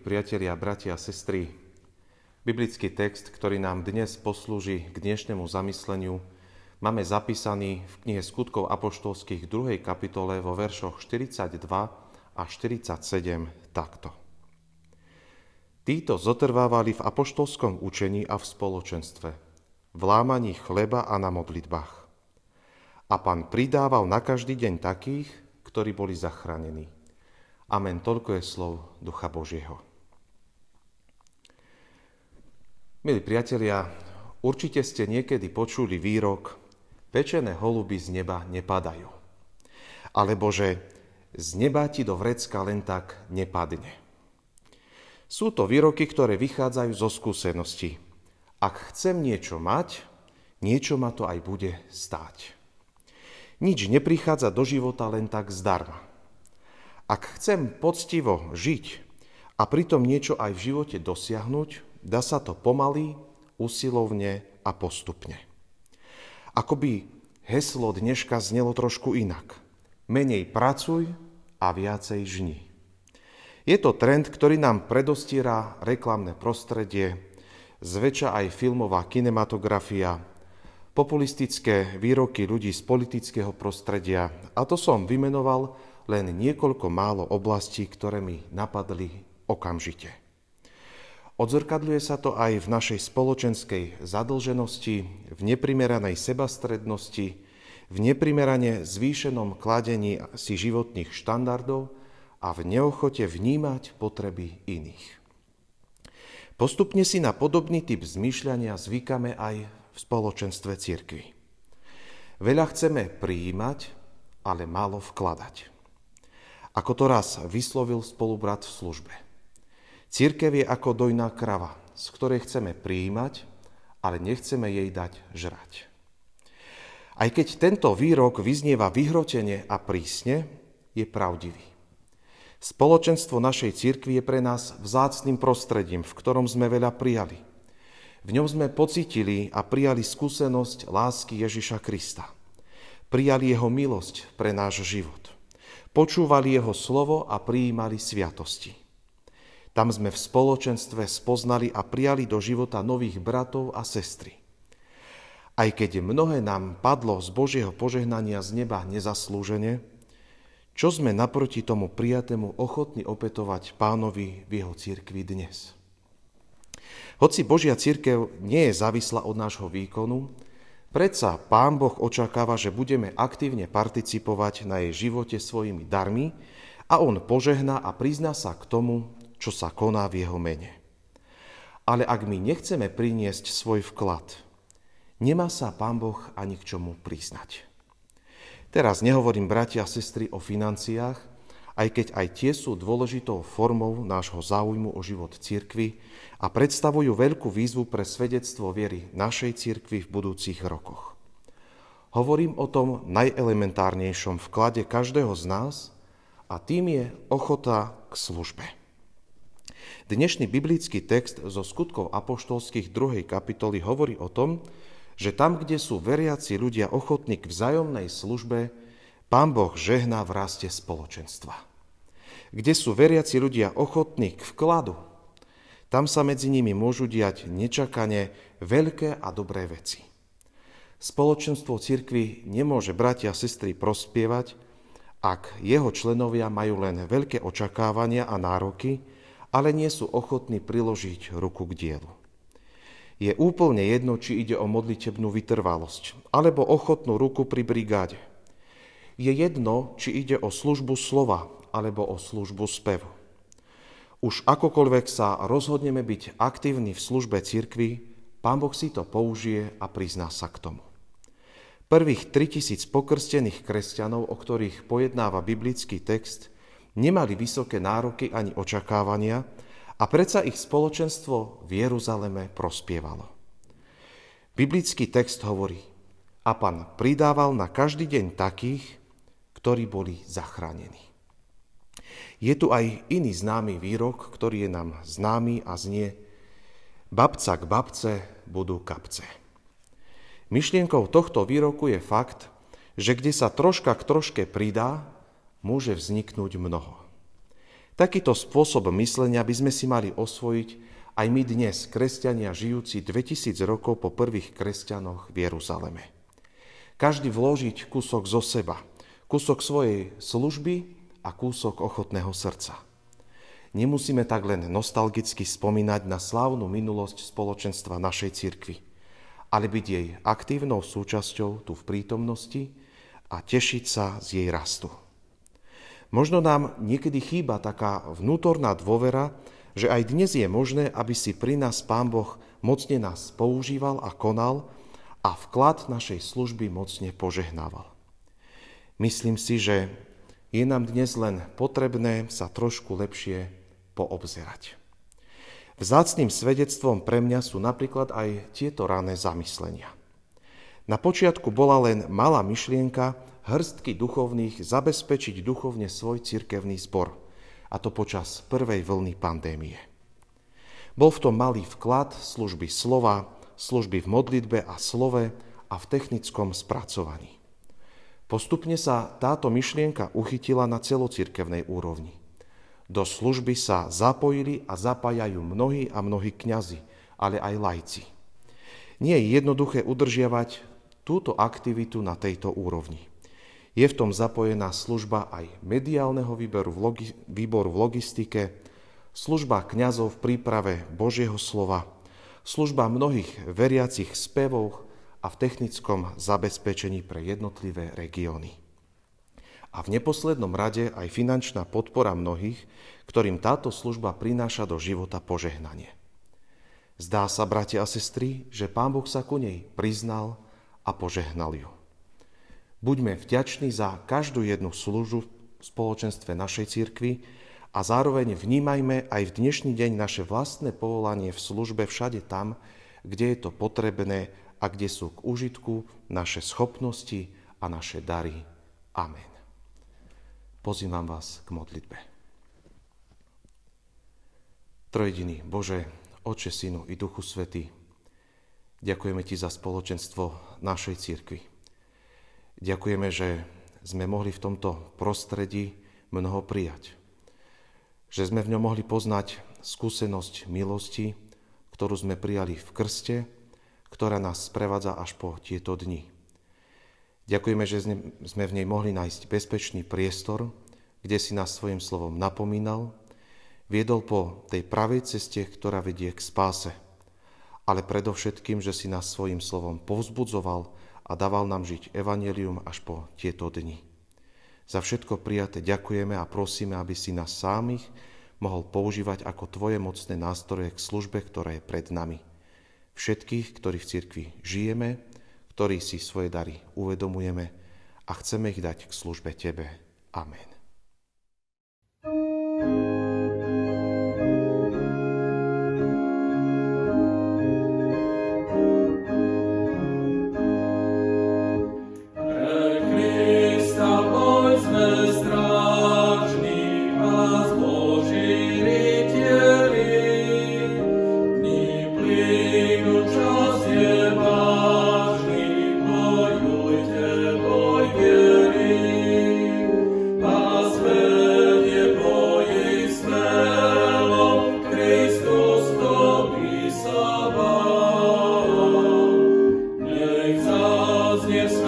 Priatelia, bratia a sestry, biblický text, ktorý nám dnes poslúži k dnešnému zamysleniu, máme zapísaný v knihe Skutkov apoštolských 2. kapitole vo veršoch 42 a 47 takto. Títo zotrvávali v apoštolskom učení a v spoločenstve, v lámaní chleba a na modlitbách. A pán pridával na každý deň takých, ktorí boli zachránení. Amen. Toľko je slov Ducha Božieho. Milí priatelia, určite ste niekedy počuli výrok pečené holuby z neba nepadajú. Alebo že z neba ti do vrecka len tak nepadne. Sú to výroky, ktoré vychádzajú zo skúsenosti. Ak chcem niečo mať, niečo ma to aj bude stáť. Nič neprichádza do života len tak zdarma. Ak chcem poctivo žiť a pritom niečo aj v živote dosiahnuť, dá sa to pomaly, usilovne a postupne. Akoby heslo dneška znelo trošku inak. Menej pracuj a viacej žni. Je to trend, ktorý nám predostiera reklamné prostredie, zväčša aj filmová kinematografia, populistické výroky ľudí z politického prostredia. A to som vymenoval len niekoľko málo oblastí, ktoré mi napadli okamžite. Odzrkadľuje sa to aj v našej spoločenskej zadlženosti, v neprimeranej sebastrednosti, v neprimerane zvýšenom kladení si životných štandardov a v neochote vnímať potreby iných. Postupne si na podobný typ zmýšľania zvykame aj v spoločenstve cirkvi. Veľa chceme prijímať, ale málo vkladať. Ako to raz vyslovil spolubrat v službe. Církev je ako dojná krava, z ktorej chceme prijímať, ale nechceme jej dať žrať. Aj keď tento výrok vyznieva vyhrotene a prísne, je pravdivý. Spoločenstvo našej církvy je pre nás vzácným prostredím, v ktorom sme veľa prijali. V ňom sme pocitili a prijali skúsenosť lásky Ježiša Krista. Prijali jeho milosť pre náš život počúvali jeho slovo a prijímali sviatosti. Tam sme v spoločenstve spoznali a prijali do života nových bratov a sestry. Aj keď mnohé nám padlo z Božieho požehnania z neba nezaslúžene, čo sme naproti tomu prijatému ochotní opetovať pánovi v jeho církvi dnes? Hoci Božia církev nie je závislá od nášho výkonu, Predsa Pán Boh očakáva, že budeme aktívne participovať na jej živote svojimi darmi a On požehná a prizná sa k tomu, čo sa koná v Jeho mene. Ale ak my nechceme priniesť svoj vklad, nemá sa Pán Boh ani k čomu priznať. Teraz nehovorím, bratia a sestry, o financiách, aj keď aj tie sú dôležitou formou nášho záujmu o život cirkvy a predstavujú veľkú výzvu pre svedectvo viery našej cirkvy v budúcich rokoch. Hovorím o tom najelementárnejšom vklade každého z nás a tým je ochota k službe. Dnešný biblický text zo skutkov apoštolských 2. kapitoly hovorí o tom, že tam, kde sú veriaci ľudia ochotní k vzájomnej službe, Pán Boh žehná v raste spoločenstva. Kde sú veriaci ľudia ochotní k vkladu, tam sa medzi nimi môžu diať nečakane veľké a dobré veci. Spoločenstvo cirkvy nemôže bratia a sestry prospievať, ak jeho členovia majú len veľké očakávania a nároky, ale nie sú ochotní priložiť ruku k dielu. Je úplne jedno, či ide o modlitebnú vytrvalosť alebo ochotnú ruku pri brigáde – je jedno, či ide o službu slova alebo o službu spevu. Už akokoľvek sa rozhodneme byť aktívni v službe cirkvi, Pán Boh si to použije a prizná sa k tomu. Prvých 3000 pokrstených kresťanov, o ktorých pojednáva biblický text, nemali vysoké nároky ani očakávania a predsa ich spoločenstvo v Jeruzaleme prospievalo. Biblický text hovorí, a pán pridával na každý deň takých, ktorí boli zachránení. Je tu aj iný známy výrok, ktorý je nám známy a znie Babca k babce budú kapce. Myšlienkou tohto výroku je fakt, že kde sa troška k troške pridá, môže vzniknúť mnoho. Takýto spôsob myslenia by sme si mali osvojiť aj my dnes, kresťania žijúci 2000 rokov po prvých kresťanoch v Jeruzaleme. Každý vložiť kúsok zo seba, kúsok svojej služby a kúsok ochotného srdca. Nemusíme tak len nostalgicky spomínať na slávnu minulosť spoločenstva našej cirkvi, ale byť jej aktívnou súčasťou tu v prítomnosti a tešiť sa z jej rastu. Možno nám niekedy chýba taká vnútorná dôvera, že aj dnes je možné, aby si pri nás Pán Boh mocne nás používal a konal a vklad našej služby mocne požehnával. Myslím si, že je nám dnes len potrebné sa trošku lepšie poobzerať. Vzácným svedectvom pre mňa sú napríklad aj tieto rané zamyslenia. Na počiatku bola len malá myšlienka, hrstky duchovných zabezpečiť duchovne svoj cirkevný zbor, a to počas prvej vlny pandémie. Bol v tom malý vklad služby slova, služby v modlitbe a slove a v technickom spracovaní. Postupne sa táto myšlienka uchytila na celocirkevnej úrovni. Do služby sa zapojili a zapájajú mnohí a mnohí kňazi, ale aj lajci. Nie je jednoduché udržiavať túto aktivitu na tejto úrovni. Je v tom zapojená služba aj mediálneho výboru v, logi- výboru v logistike, služba kňazov v príprave Božieho slova, služba mnohých veriacich spevov a v technickom zabezpečení pre jednotlivé regióny. A v neposlednom rade aj finančná podpora mnohých, ktorým táto služba prináša do života požehnanie. Zdá sa, bratia a sestry, že Pán Boh sa ku nej priznal a požehnal ju. Buďme vďační za každú jednu službu v spoločenstve našej cirkvi a zároveň vnímajme aj v dnešný deň naše vlastné povolanie v službe všade tam, kde je to potrebné a kde sú k užitku naše schopnosti a naše dary. Amen. Pozývam vás k modlitbe. Trojediny Bože, Oče, Synu i Duchu Svety, ďakujeme Ti za spoločenstvo našej cirkvi. Ďakujeme, že sme mohli v tomto prostredí mnoho prijať. Že sme v ňom mohli poznať skúsenosť milosti, ktorú sme prijali v krste, ktorá nás sprevádza až po tieto dni. Ďakujeme, že sme v nej mohli nájsť bezpečný priestor, kde si nás svojim slovom napomínal, viedol po tej pravej ceste, ktorá vedie k spáse, ale predovšetkým, že si nás svojim slovom povzbudzoval a dával nám žiť evanelium až po tieto dni. Za všetko prijaté ďakujeme a prosíme, aby si nás sámych mohol používať ako Tvoje mocné nástroje k službe, ktorá je pred nami. Všetkých, ktorí v cirkvi žijeme, ktorí si svoje dary uvedomujeme a chceme ich dať k službe Tebe. Amen. this